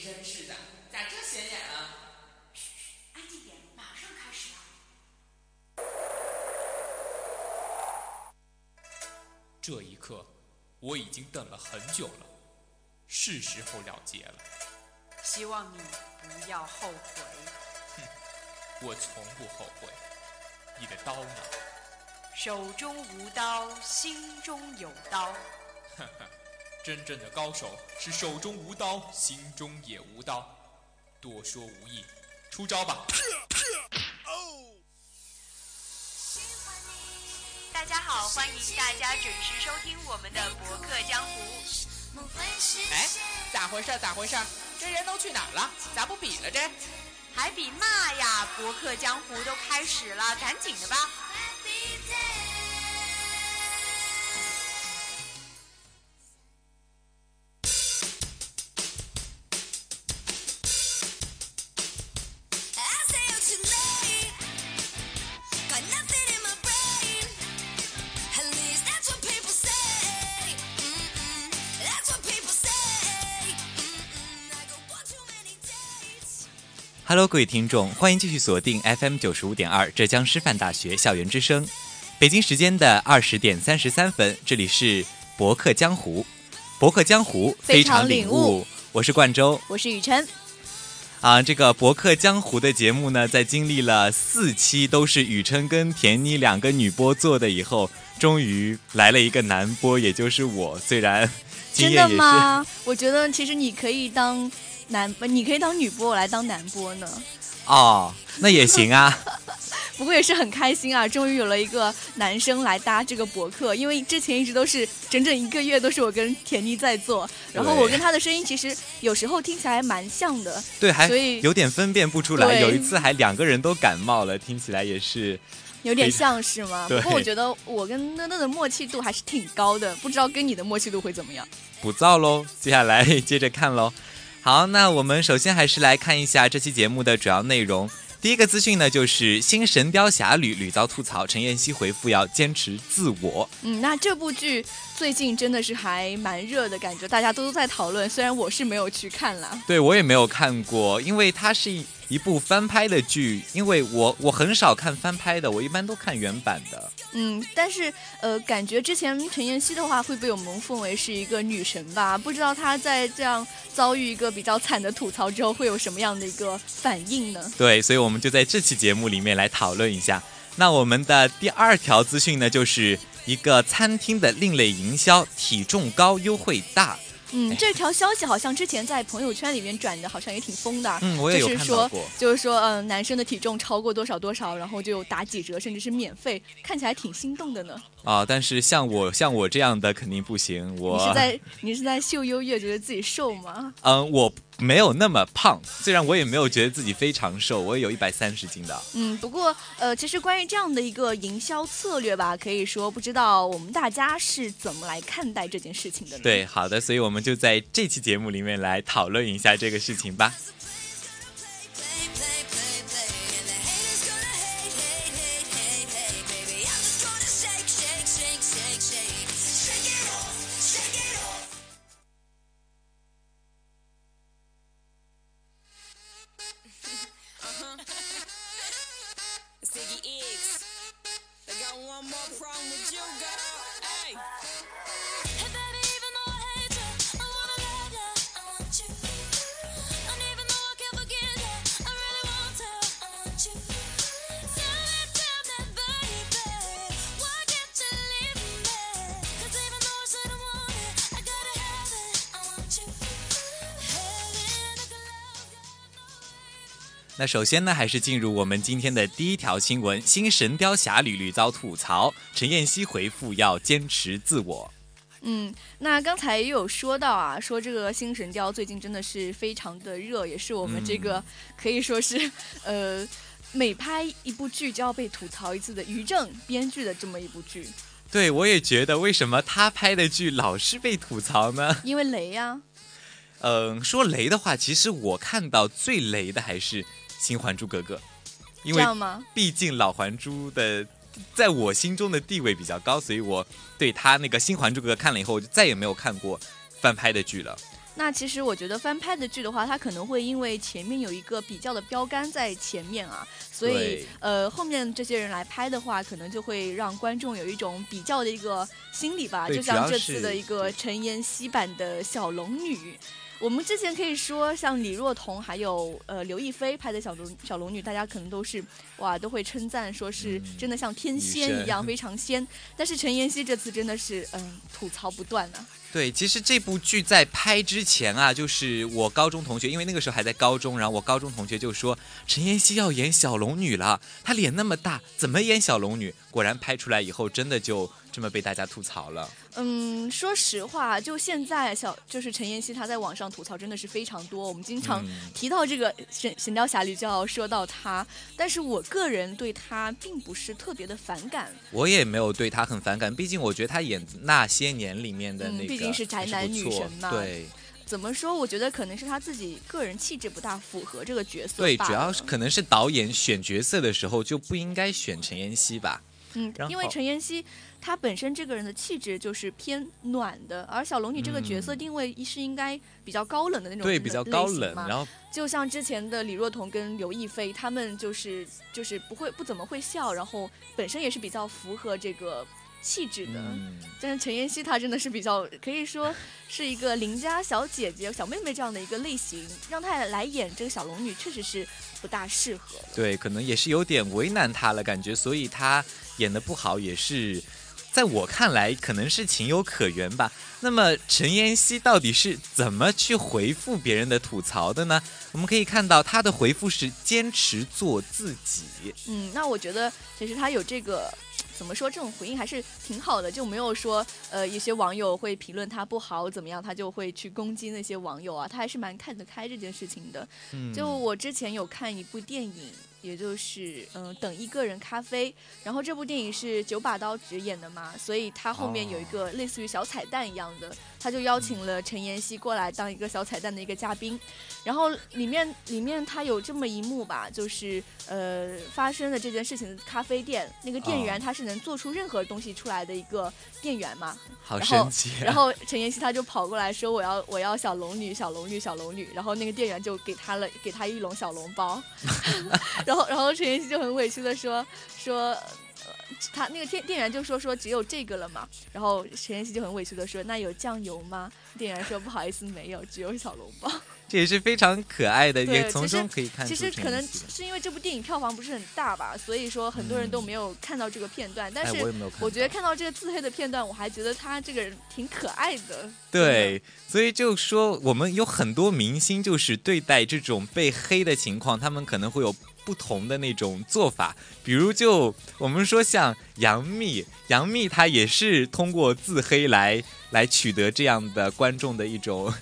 真是的，咋这显眼啊？安静点，马上开始了。这一刻，我已经等了很久了，是时候了结了。希望你不要后悔。哼我从不后悔。你的刀呢？手中无刀，心中有刀。呵呵，真正的高手是手中无刀，心中也无刀。多说无益，出招吧！大家好，欢迎大家准时收听我们的博客江湖。哎，咋回事？咋回事？这人都去哪儿了？咋不比了这？还比嘛呀？博客江湖都开始了，赶紧的吧！Hello，各位听众，欢迎继续锁定 FM 九十五点二浙江师范大学校园之声。北京时间的二十点三十三分，这里是博客江湖，博客江湖非常领悟。我是冠周，我是雨辰。啊，这个博客江湖的节目呢，在经历了四期都是雨辰跟田妮两个女播做的以后，终于来了一个男播，也就是我。虽然真的吗？我觉得其实你可以当。男，你可以当女播，我来当男播呢。哦，那也行啊。不过也是很开心啊，终于有了一个男生来搭这个博客，因为之前一直都是整整一个月都是我跟田妮在做，然后我跟他的声音其实有时候听起来蛮像的。对，还所以有点分辨不出来。有一次还两个人都感冒了，听起来也是有点像是吗？不过我觉得我跟乐乐的默契度还是挺高的，不知道跟你的默契度会怎么样？不造喽，接下来接着看喽。好，那我们首先还是来看一下这期节目的主要内容。第一个资讯呢，就是《新神雕侠侣》屡遭吐槽，陈妍希回复要坚持自我。嗯，那这部剧最近真的是还蛮热的感觉，大家都在讨论。虽然我是没有去看啦，对我也没有看过，因为它是。一部翻拍的剧，因为我我很少看翻拍的，我一般都看原版的。嗯，但是呃，感觉之前陈妍希的话会被我们奉为是一个女神吧？不知道她在这样遭遇一个比较惨的吐槽之后，会有什么样的一个反应呢？对，所以我们就在这期节目里面来讨论一下。那我们的第二条资讯呢，就是一个餐厅的另类营销，体重高优惠大。嗯，这条消息好像之前在朋友圈里面转的，好像也挺疯的。嗯，我也有看到过。就是说，嗯，男生的体重超过多少多少，然后就打几折，甚至是免费，看起来挺心动的呢。啊，但是像我像我这样的肯定不行。我你是在你是在秀优越，觉得自己瘦吗？嗯，我。没有那么胖，虽然我也没有觉得自己非常瘦，我也有一百三十斤的。嗯，不过呃，其实关于这样的一个营销策略吧，可以说不知道我们大家是怎么来看待这件事情的。对，好的，所以我们就在这期节目里面来讨论一下这个事情吧。那首先呢，还是进入我们今天的第一条新闻：新《神雕侠侣》屡遭吐槽，陈妍希回复要坚持自我。嗯，那刚才也有说到啊，说这个《新神雕》最近真的是非常的热，也是我们这个可以说是呃，每拍一部剧就要被吐槽一次的于正编剧的这么一部剧。对，我也觉得，为什么他拍的剧老是被吐槽呢？因为雷呀。嗯，说雷的话，其实我看到最雷的还是。新《还珠格格》，因为毕竟老《还珠》的在我心中的地位比较高，所以我对他那个《新还珠格格》看了以后，我就再也没有看过翻拍的剧了。那其实我觉得翻拍的剧的话，它可能会因为前面有一个比较的标杆在前面啊，所以呃后面这些人来拍的话，可能就会让观众有一种比较的一个心理吧。就像这次的一个陈妍希版的小龙女。我们之前可以说，像李若彤还有呃刘亦菲拍的小龙小龙女，大家可能都是哇都会称赞说是真的像天仙一样非常仙。但是陈妍希这次真的是嗯吐槽不断啊。对，其实这部剧在拍之前啊，就是我高中同学，因为那个时候还在高中，然后我高中同学就说陈妍希要演小龙女了，她脸那么大，怎么演小龙女？果然拍出来以后，真的就这么被大家吐槽了。嗯，说实话，就现在小就是陈妍希，她在网上吐槽真的是非常多。我们经常嗯提到这个《神神雕侠侣》，就要说到她，但是我个人对她并不是特别的反感。我也没有对她很反感，毕竟我觉得她演那些年里面的那个、嗯毕竟是宅男女神嘛对怎么说？我觉得可能是她自己个人气质不大符合这个角色对，主要是可能是导演选角色的时候就不应该选陈妍希吧。嗯，因为陈妍希她本身这个人的气质就是偏暖的，而小龙女这个角色嗯定位是应该比较高冷的那种对，比较高冷，嘛然后就像之前的李若彤跟刘亦菲，他们就是就是不会不怎么会笑，然后本身也是比较符合这个气质的。嗯，但是陈妍希她真的是比较可以说是一个邻家小姐姐、小妹妹这样的一个类型，让她来演这个小龙女确实是不大适合。对，可能也是有点为难她了，感觉，所以她演的不好也是。在我看来，可能是情有可原吧。那么陈妍希到底是怎么去回复别人的吐槽的呢？我们可以看到她的回复是坚持做自己。嗯，那我觉得其实她有这个。怎么说？这种回应还是挺好的，就没有说，呃，一些网友会评论她不好怎么样，她就会去攻击那些网友啊，她还是蛮看得开这件事情的。嗯，就我之前有看一部电影，也就是嗯、呃等一个人咖啡，然后这部电影是九把刀直演的嘛，所以他后面有一个类似于小彩蛋一样的，他就邀请了陈妍希过来当一个小彩蛋的一个嘉宾，然后里面里面他有这么一幕吧，就是呃发生的这件事情的咖啡店，那个店员哦他是能做出任何东西出来的一个店员嘛，好然后神奇、啊。然后陈妍希他就跑过来说我要我要小龙女小龙女小龙女，然后那个店员就给他了给他一笼小笼包，然后然后陈妍希就很委屈的说说。呃他那个店店员就说说只有这个了嘛，然后陈妍希就很委屈的说那有酱油吗？店员说不好意思没有，只有小笼包。这也是非常可爱的，也从中可以看出其实可能是因为这部电影票房不是很大吧，所以说很多人都没有看到这个片段，但哎，是。我觉得看到这个自黑的片段，我还觉得他这个人挺可爱的。对，所以就说我们有很多明星，就是对待这种被黑的情况，他们可能会有不同的那种做法。比如就我们说像杨幂，杨幂她也是通过自黑来来取得这样的观众的一种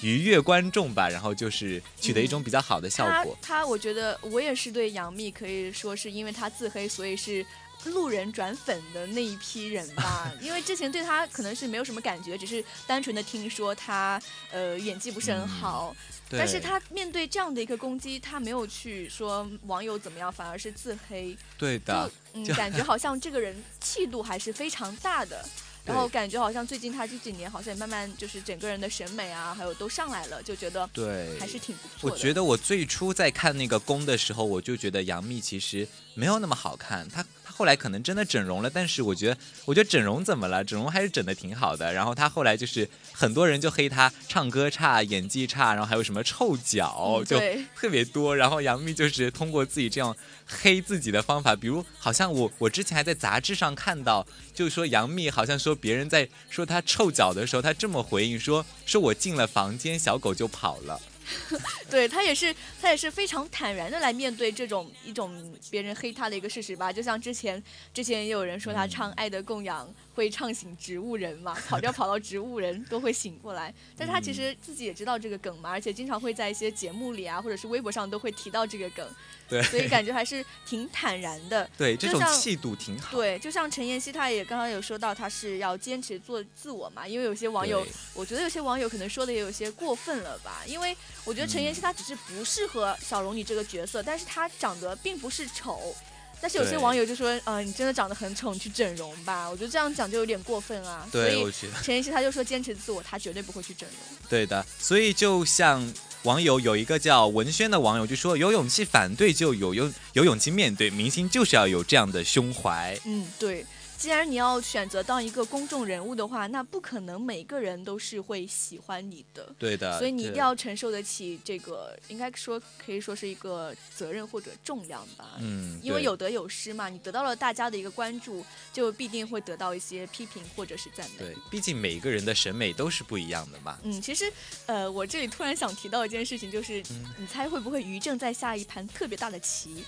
愉悦观众吧，然后就是取得一种比较好的效果。他他，我觉得我也是对杨幂可以说是因为她自黑，所以是路人转粉的那一批人吧。因为之前对她可能是没有什么感觉，只是单纯的听说她呃演技不是很好，对但是他面对这样的一个攻击，他没有去说网友怎么样，反而是自黑，就对的，就嗯感觉 好像这个人气度还是非常大的。然后感觉好像最近他这几年好像也慢慢就是整个人的审美啊，还有都上来了，就觉得对，还是挺不错的。我觉得我最初在看那个宫的时候，我就觉得杨幂其实没有那么好看。她她后来可能真的整容了，但是我觉得，我觉得整容怎么了？整容还是整的挺好的。然后他后来就是很多人就黑他唱歌差、演技差，然后还有什么臭脚，就特别多。然后杨幂就是通过自己这样黑自己的方法，比如好像我我之前还在杂志上看到，就是说杨幂好像说别人在说她臭脚的时候，她这么回应说：说我进了房间，小狗就跑了。对他也是，他也是非常坦然的来面对这种一种别人黑他的一个事实吧。就像之前之前也有人说他唱《爱的供养》会唱醒植物人嘛，跑调跑到植物人都会醒过来。但是他其实自己也知道这个梗嘛，而且经常会在一些节目里啊，或者是微博上都会提到这个梗，对，所以感觉还是挺坦然的。对，这种气度挺好。对，就像陈妍希，她也刚刚有说到，她是要坚持做自我嘛。因为有些网友，我觉得有些网友可能说的也有些过分了吧。因为我觉得陈妍希她只是不适合小龙女这个角色，但是她长得并不是丑，但是有些网友就说，呃，你真的长得很丑，你去整容吧。我觉得这样讲就有点过分啊。所对，以我觉得陈妍希她就说坚持自我，她绝对不会去整容。对的。所以就像网友有一个叫文轩的网友就说，有勇气反对就有有有勇气面对，明星就是要有这样的胸怀。嗯，对。既然你要选择当一个公众人物的话，那不可能每个人都是会喜欢你的。对的，所以你一定要承受得起这个，应该说可以说是一个责任或者重量吧。嗯，因为有得有失嘛，你得到了大家的一个关注，就必定会得到一些批评或者是赞美。对，毕竟每个人的审美都是不一样的嘛。嗯，其实，呃，我这里突然想提到一件事情，就是、嗯你猜会不会于正在下一盘特别大的棋？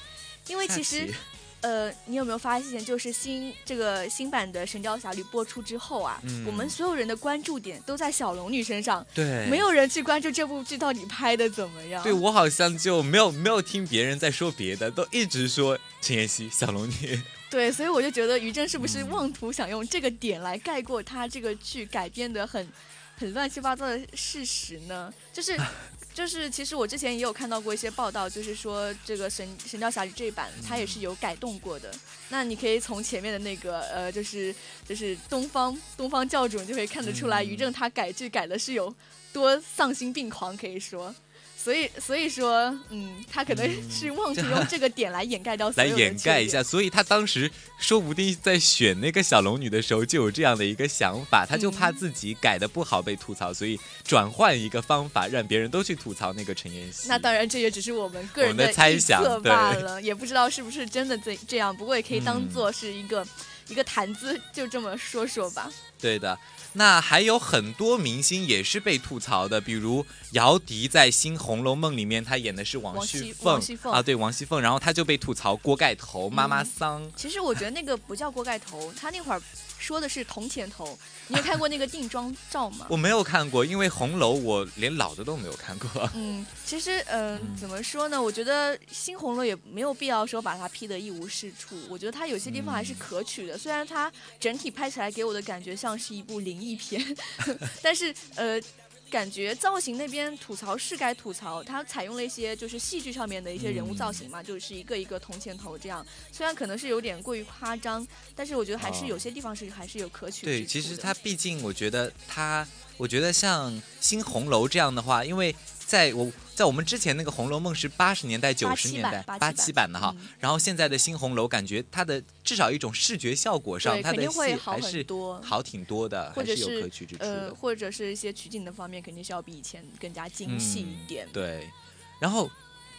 因为其实棋，呃，你有没有发现，就是新这个新版的《神雕侠侣》播出之后啊，嗯我们所有人的关注点都在小龙女身上，对，没有人去关注这部剧到底拍的怎么样。对我好像就没有没有听别人在说别的，都一直说陈妍希、小龙女。对，所以我就觉得于正是不是嗯妄图想用这个点来盖过他这个剧改编的很很乱七八糟的事实呢？就是。就是，其实我之前也有看到过一些报道，就是说这个神《神雕侠侣》这一版它也是有改动过的。那你可以从前面的那个呃，就是就是东方东方教主，你就可以看得出来，嗯于正他改剧改的是有多丧心病狂，可以说。所以，所以说，嗯，他可能嗯是忘记用这个点来掩盖掉所来掩盖一下，所以他当时说不定在选那个小龙女的时候就有这样的一个想法，他就怕自己改的不好被吐槽，所以转换一个方法让别人都去吐槽那个陈妍希。那当然，这也只是我们个人的猜想测对罢了，也不知道是不是真的这这样。不过也可以当嗯做是一个、一个谈资，就这么说说吧。对的，那还有很多明星也是被吐槽的，比如姚笛在《新红楼梦》里面，她演的是王王熙熙凤。王熙凤。啊，对王熙凤，然后她就被吐槽锅盖头、妈妈嗯桑。其实我觉得那个不叫锅盖头，她那会儿说的是铜钱头。你有看过那个定妆照吗？我没有看过，因为红楼我连老的都没有看过。嗯，其实，呃嗯，怎么说呢？我觉得新红楼也没有必要说把它 P 得一无是处。我觉得它有些地方还是嗯可取的，虽然它整体拍起来给我的感觉像是一部灵异片，但是呃。感觉造型那边吐槽是该吐槽，它采用了一些就是戏剧上面的一些人物造型嘛，就是一个一个铜钱头这样。虽然可能是有点过于夸张，但是我觉得还是哦。有些地方是还是有可取之对，其实它毕竟，我觉得它，我觉得像新红楼这样的话，因为在我在我们之前那个《红楼梦》是八十年代、九十年代八七版的哈，嗯然后现在的新红楼，感觉它的至少一种视觉效果上，它的戏还是多好挺多的，或者还是有可取之处呃，的。或者是一些取景的方面，肯定是要比以前更加精细一点。嗯对，然后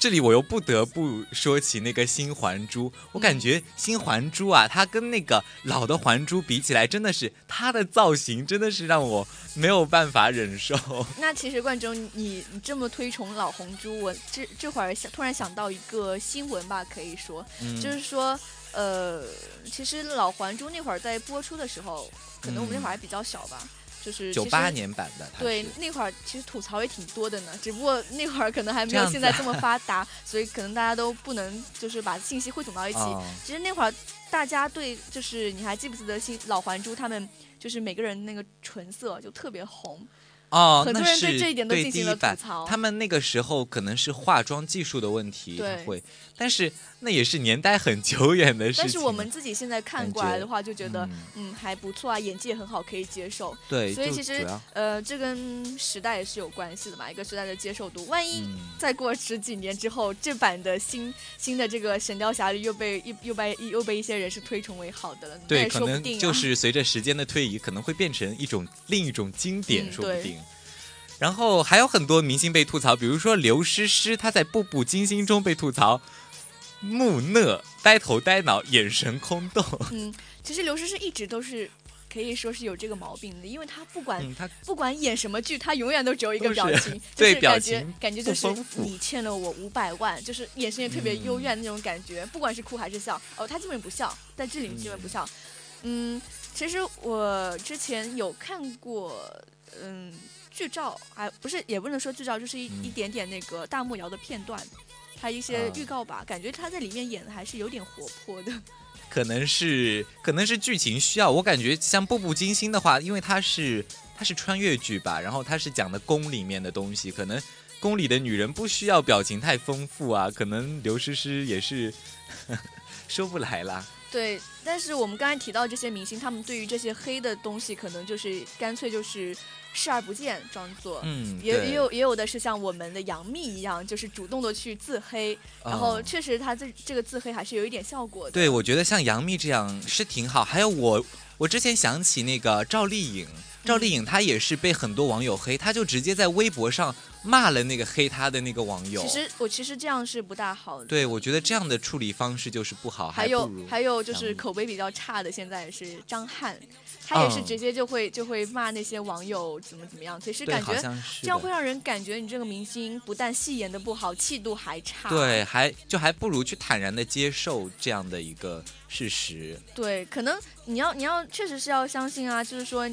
这里我又不得不说起那个新还珠，我感嗯觉新还珠啊，它跟那个老的还珠比起来，真的是它的造型真的是让我没有办法忍受。那其实冠中，你你这么推崇老红珠，我这这会儿想突然想到一个新闻吧，可以说，嗯。就是说，呃，其实老还珠那会儿在播出的时候，可能我们那会儿还比较小吧，就是九八年版的，对，那会儿其实吐槽也挺多的呢，只不过那会儿可能还没有现在这么发达，所以可能大家都不能就是把信息汇总到一起。哦其实那会儿大家对就是你还记不记得新老还珠他们就是每个人那个唇色就特别红，哦，那很多人对是这一点都对进行了吐槽他们那个时候可能是化妆技术的问题，对会，但是那也是年代很久远的事情。但是我们自己现在看过来的话，就觉得嗯嗯还不错啊，演技也很好，可以接受。对，所以其实呃，这跟时代也是有关系的嘛，一个时代的接受度。万一嗯再过十几年之后，这版的新新的这个《神雕侠侣》又被又又被又被一些人是推崇为好的了，那对，也可能说不定啊。就是随着时间的推移，可能会变成一种另一种经典，嗯说不定。然后还有很多明星被吐槽，比如说刘诗诗，她在《步步惊心》中被吐槽木讷、呆头呆脑、眼神空洞。嗯，其实刘诗诗一直都是。可以说是有这个毛病的，因为她不管、不管演什么剧，她永远都只有一个表情，对 就是感觉表情感觉就是你欠了我五百万，就是眼神也特别嗯幽怨那种感觉，不管是哭还是笑，哦，她基本不笑，在这里基本不笑。嗯，其实我之前有看过，嗯，剧照，还不是也不能说剧照，就是一、嗯一点点那个大幕僚的片段，还有一些啊预告吧，感觉他在里面演的还是有点活泼的。可能是可能是剧情需要，我感觉像《步步惊心》的话，因为它是它是穿越剧吧，然后它是讲的宫里面的东西，可能宫里的女人不需要表情太丰富啊，可能刘诗诗也是 说不来啦。对，但是我们刚才提到这些明星，他们对于这些黑的东西，可能就是干脆就是视而不见，装作。嗯，也也有也有的是像我们的杨幂一样，就是主动的去自黑，然后哦确实她这这个自黑还是有一点效果的。对，我觉得像杨幂这样是挺好。还有我，我之前想起那个赵丽颖，赵丽颖她也是被很多网友黑，她就直接在微博上骂了那个黑她的那个网友。其实我其实这样是不大好的。对，我觉得这样的处理方式就是不好，还有还有就是口碑比较差的，现在是张翰，他也是嗯直接就会就会骂那些网友怎么怎么样。其实感觉这样会让人感觉你这个明星不但戏演的不好，气度还差。对，还就还不如去坦然的接受这样的一个事实。对，可能你要你要确实是要相信啊，就是说，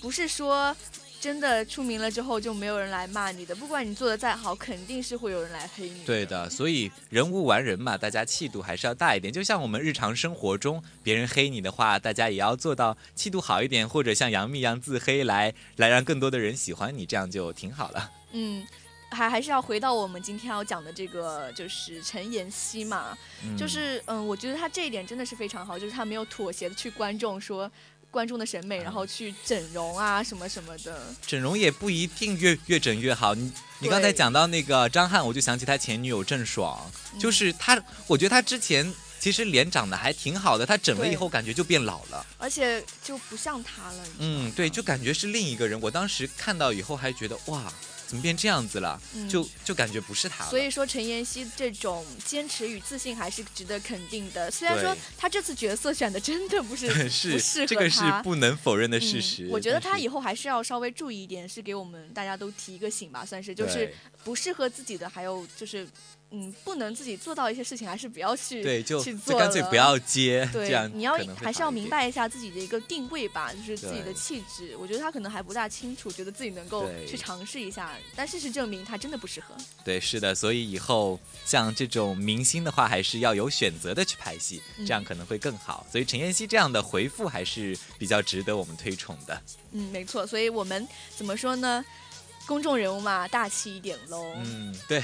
不是说真的出名了之后就没有人来骂你的，不管你做的再好，肯定是会有人来黑你。对的，所以人无完人嘛，大家气度还是要大一点。就像我们日常生活中，别人黑你的话，大家也要做到气度好一点，或者像杨幂一样自黑来，来让更多的人喜欢你，这样就挺好了。嗯。还还是要回到我们今天要讲的这个，就是陈妍希嘛，嗯、就是嗯，我觉得她这一点真的是非常好，就是她没有妥协的去观众说观众的审美，然后去整容啊什么什么的。整容也不一定越越整越好。你你刚才讲到那个张翰，我就想起他前女友郑爽，嗯就是他，我觉得他之前其实脸长得还挺好的，他整了以后感觉就变老了。而且就不像他了。嗯，对，就感觉是另一个人。我当时看到以后还觉得哇，怎么变这样子了？嗯就就感觉不是他了。所以说，陈妍希这种坚持与自信还是值得肯定的。虽然说对她这次角色选的真的不是 不是适合这个是她不能否认的嗯事实。我觉得但是她以后还是要稍微注意一点，是给我们大家都提一个醒吧，算是就是不适合自己的，还有就是嗯，不能自己做到一些事情，还是不要去对，就去做就干脆不要接，这对样，你要还是要明。白一下自己的一个定位吧，就是自己的气质。我觉得他可能还不大清楚，觉得自己能够去尝试一下，但事实证明他真的不适合。对，是的，所以以后像这种明星的话，还是要有选择的去拍戏，嗯这样可能会更好。所以陈妍希这样的回复还是比较值得我们推崇的。嗯，没错，所以我们怎么说呢？公众人物嘛，大气一点喽。嗯，对。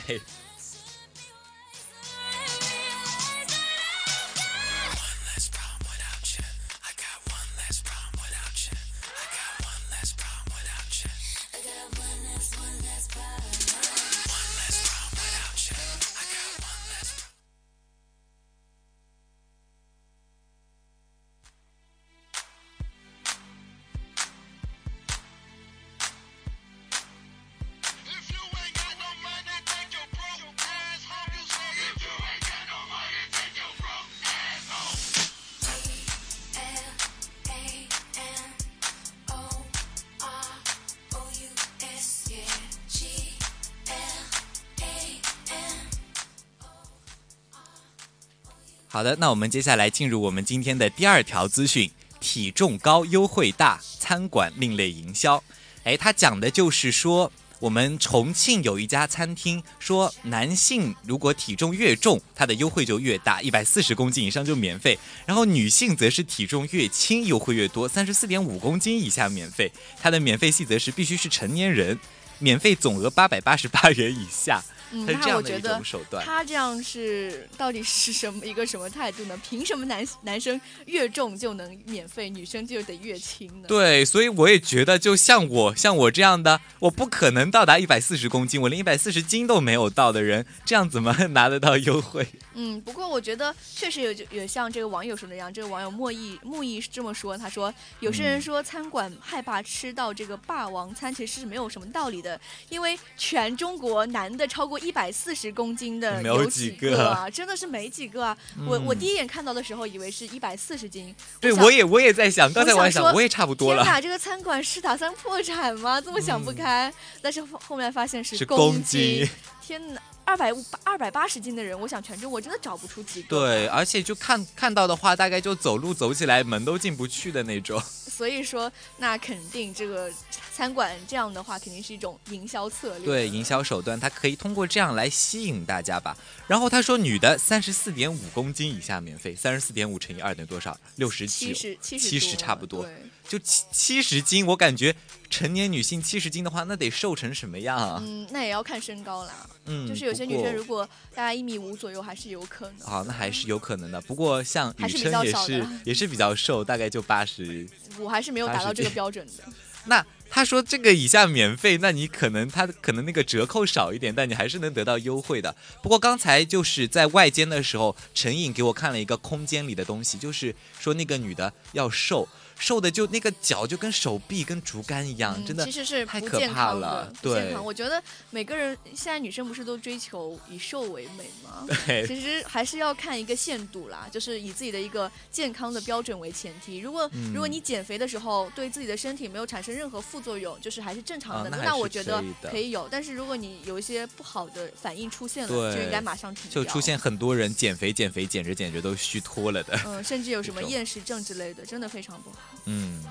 好的，那我们接下来进入我们今天的第二条资讯：体重高优惠大，餐馆另类营销。哎，它讲的就是说，我们重庆有一家餐厅说，男性如果体重越重，它的优惠就越大，一百四十公斤以上就免费；然后女性则是体重越轻，优惠越多，三十四点五公斤以下免费。它的免费细则是必须是成年人，免费总额八百八十八元以下。嗯，那样我觉得。他这样是到底是什么一个什么态度呢？凭什么男男生越重就能免费，女生就得越轻呢？对，所以我也觉得，就像我像我这样的，我不可能到达一百四十公斤，我连一百四十斤都没有到的人，这样怎么 拿得到优惠？嗯，不过我觉得确实有有像这个网友说的一样，这个网友莫毅木毅是这么说，他说有些嗯人说餐馆害怕吃到这个霸王餐，其实是没有什么道理的，因为全中国男的超过一百四十公斤的有几几个啊，真的是没几个啊。我我嗯第一眼看到的时候以为是一百四十斤，对，想我也我也在想，刚才我还想，我也差不多了，天哪，这个餐馆是打算破产吗？这么想不嗯开。但是后后面发现是公斤。天哪，二百五二百八十斤的人，我想全中国真的找不出几个。对，而且就看看到的话，大概就走路走起来门都进不去的那种。所以说，那肯定这个餐馆这样的话，肯定是一种营销策略。对，营销手段，它可以通过这样来吸引大家吧。然后他说，女的三十四点五公斤以下免费，三十四点五乘以二等于多少？六十九七，十七十差不多对就七七十斤，我感觉成年女性七十斤的话，那得瘦成什么样啊？嗯，那也要看身高啦。嗯，就是有些女生如果大概一米五左右，还是有可能。好，那还是有可能的。不过像雨还是比较琛也是也是比较瘦，大概就八十。我还是没有达到这个标准的。那他说这个以下免费，那你可能他可能那个折扣少一点，但你还是能得到优惠的。不过刚才就是在外间的时候，陈颖给我看了一个空间里的东西，就是说那个女的要瘦，瘦的就那个脚就跟手臂跟竹竿一样，嗯真的其实是太可怕了对康。我觉得每个人现在女生不是都追求以瘦为美吗？对其实还是要看一个限度啦，就是以自己的一个健康的标准为前提。如果、嗯如果你减肥的时候对自己的身体没有产生任何副作用，就是还是正常的，啊那我觉得可以的可以有。但是如果你有一些不好的反应出现了，就应该马上停掉就出现很多人减肥减肥减着减着都虚脱了的。嗯，甚至有什么厌食症之类的，真的非常不好。嗯，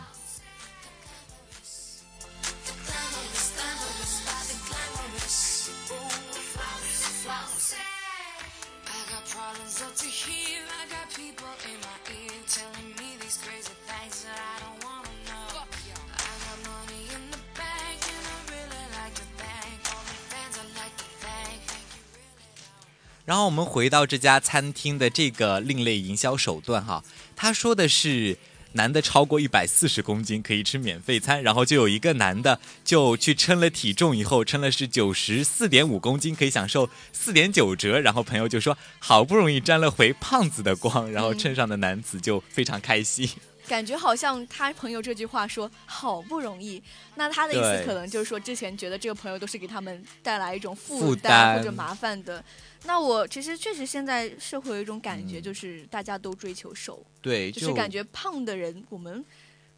然后我们回到这家餐厅的这个另类营销手段哈，他说的是。男的超过一百四十公斤可以吃免费餐，然后就有一个男的就去称了体重以后称了是九十四点五公斤，可以享受四点九折，然后朋友就说好不容易沾了回胖子的光，然后嗯称上的男子就非常开心。感觉好像他朋友这句话说好不容易，那他的意思可能就是说之前觉得这个朋友都是给他们带来一种负负担担或者麻烦的。那我其实确实现在社会有一种感觉，嗯就是大家都追求瘦，对，就是感觉胖的人我们。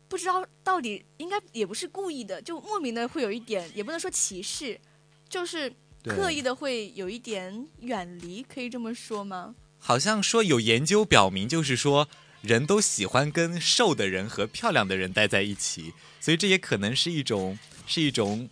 不知道到底应该也不是故意的，就莫名的会有一点，也不能说歧视，就是刻意的会有一点远离，可以这么说吗？好像说有研究表明，就是说人都喜欢跟瘦的人和漂亮的人待在一起，所以这也可能是一种是一种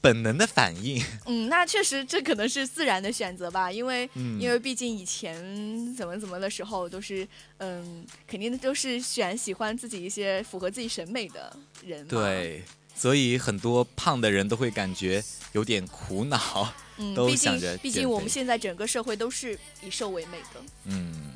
本能的反应。嗯，那确实这可能是自然的选择吧，因为、嗯因为毕竟以前怎么怎么的时候都是嗯，肯定都是选喜欢自己一些符合自己审美的人。，对，所以很多胖的人都会感觉有点苦恼。嗯，都毕想着减竟毕竟我们现在整个社会都是以瘦为美的。嗯，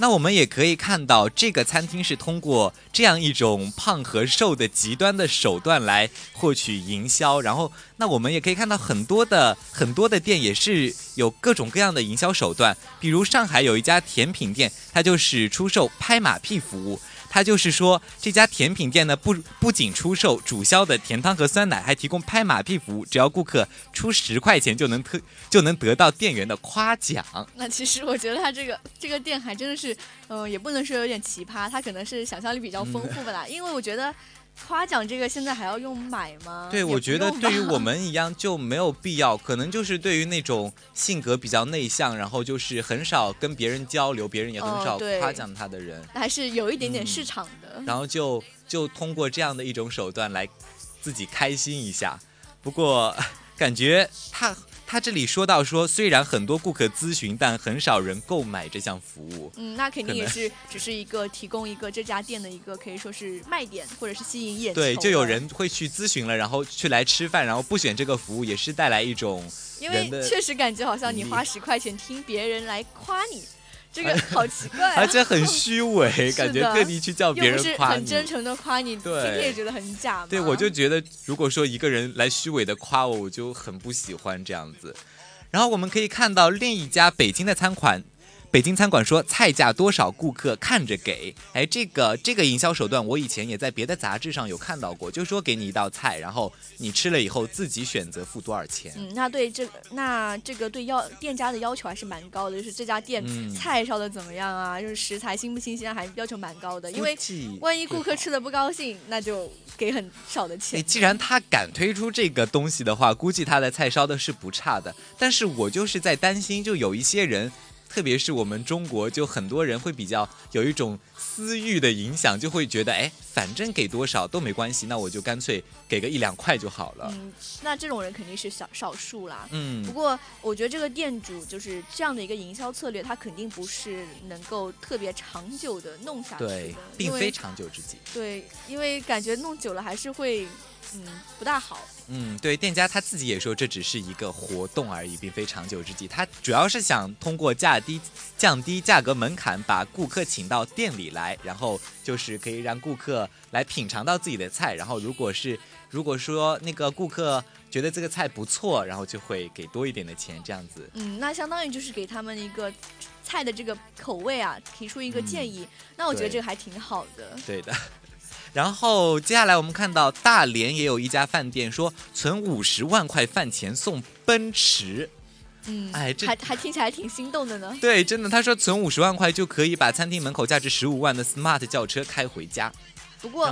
那我们也可以看到，这个餐厅是通过这样一种胖和瘦的极端的手段来获取营销。然后，那我们也可以看到很多的很多的店也是有各种各样的营销手段。比如上海有一家甜品店，它就是出售拍马屁服务。它就是说，这家甜品店呢不不仅出售主销的甜汤和酸奶，还提供拍马屁服务，只要顾客出十块钱就能特就能得到店员的夸奖。那其实我觉得他这个这个店还真的是，嗯、也不能说有点奇葩，他可能是想象力比较丰富吧啦。因为我觉得夸奖这个现在还要用买吗？对，我觉得对于我们一样就没有必要，可能就是对于那种性格比较内向，然后就是很少跟别人交流，别人也很少夸奖他的人，还是有一点点嗯市场的。然后就就通过这样的一种手段来自己开心一下。不过 感觉他他这里说到说，虽然很多顾客咨询，但很少人购买这项服务。嗯，那肯定也是只是一个提供一个这家店的一个可以说是卖点，或者是吸引眼球对，就有人会去咨询了，然后去来吃饭，然后不选这个服务，也是带来一种因为确实感觉好像你花十块钱听别人来夸你，这个好奇怪、啊，而且很虚伪，感觉特地去叫别人夸你。很真诚的夸你，对也觉得很假嘛。对，我就觉得，如果说一个人来虚伪的夸我，我就很不喜欢这样子。然后我们可以看到另一家北京的餐馆，北京餐馆说菜价多少，顾客看着给。哎，这个这个营销手段，我以前也在别的杂志上有看到过，就是说给你一道菜，然后你吃了以后自己选择付多少钱。嗯，那对这个，那这个对要店家的要求还是蛮高的，就是这家店嗯菜烧的怎么样啊，就是食材新不新鲜，还要求蛮高的。因为万一顾客吃的不高兴，那就给很少的哎，钱。既然他敢推出这个东西的话，估计他的菜烧的是不差的。但是我就是在担心，就有一些人，特别是我们中国，就很多人会比较有一种私欲的影响，就会觉得，哎，反正给多少都没关系，那我就干脆给个一两块就好了。嗯，那这种人肯定是少少数啦。嗯不过，我觉得这个店主就是这样的一个营销策略，他肯定不是能够特别长久的弄下去的，对，并非长久之计。对，因为感觉弄久了还是会嗯不大好。嗯，对，店家他自己也说这只是一个活动而已，并非长久之计。他主要是想通过价低、降低价格门槛，把顾客请到店里来，然后就是可以让顾客来品尝到自己的菜。然后如果是如果说那个顾客觉得这个菜不错，然后就会给多一点的钱，这样子。嗯，那相当于就是给他们一个菜的这个口味啊，提出一个建议。那我觉得这个还挺好的。对的。然后接下来我们看到大连也有一家饭店说存五十万块饭钱送奔驰。嗯，哎这还还听起来挺心动的呢。对，真的，他说存五十万块就可以把餐厅门口价值十五万的 Smart 轿车开回家。不过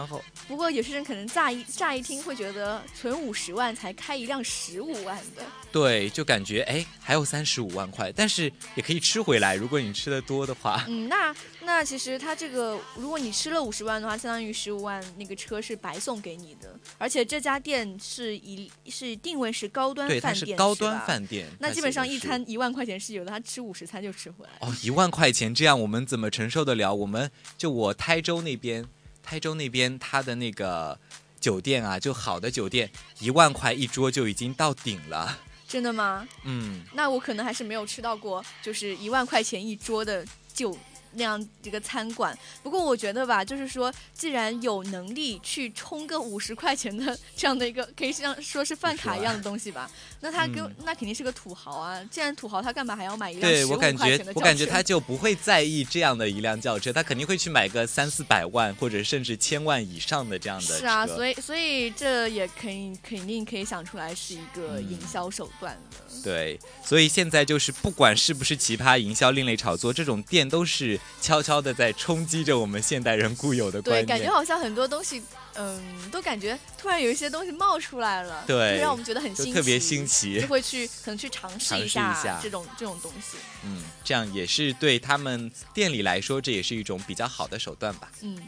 不过有些人可能乍一乍一听会觉得存五十万才开一辆十五万的，对，就感觉哎还有三十五万块，但是也可以吃回来，如果你吃的多的话。嗯，那那其实它这个，如果你吃了五十万的话，相当于十五万那个车是白送给你的，而且这家店是一是定位是高端对，它饭店，是高端。饭店。那基本上一餐一万块钱是有的，他吃五十餐就吃回来。哦，一万块钱，这样我们怎么承受得了？我们就我台州那边，台州那边它的那个酒店啊，就好的酒店，一万块一桌就已经到顶了。真的吗？嗯，那我可能还是没有吃到过，就是一万块钱一桌的酒那样一个餐馆。不过我觉得吧，就是说，既然有能力去充个五十块钱的这样的一个，可以像说是饭卡一样的东西吧，那他给、嗯那肯定是个土豪啊。既然土豪，他干嘛还要买一辆对我感觉？我感觉他就不会在意这样的一辆轿车，他肯定会去买个三四百万或者甚至千万以上的这样的车。是啊，所以所以这也可以肯定可以想出来是一个嗯营销手段的。对，所以现在就是不管是不是奇葩营销、另类炒作，这种店都是悄悄的在冲击着我们现代人固有的观对，念。感觉好像很多东西，嗯，都感觉突然有一些东西冒出来了，对就让我们觉得很新奇，就特别新奇就会去可能去尝试一下这种这种东西。嗯，这样也是对他们店里来说，这也是一种比较好的手段吧。嗯，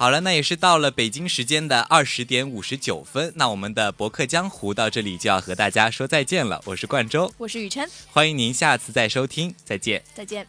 好了，那也是到了北京时间的二十点五十九分，那我们的博客江湖到这里就要和大家说再见了。我是冠周，我是雨琛，欢迎您下次再收听，再见。再见。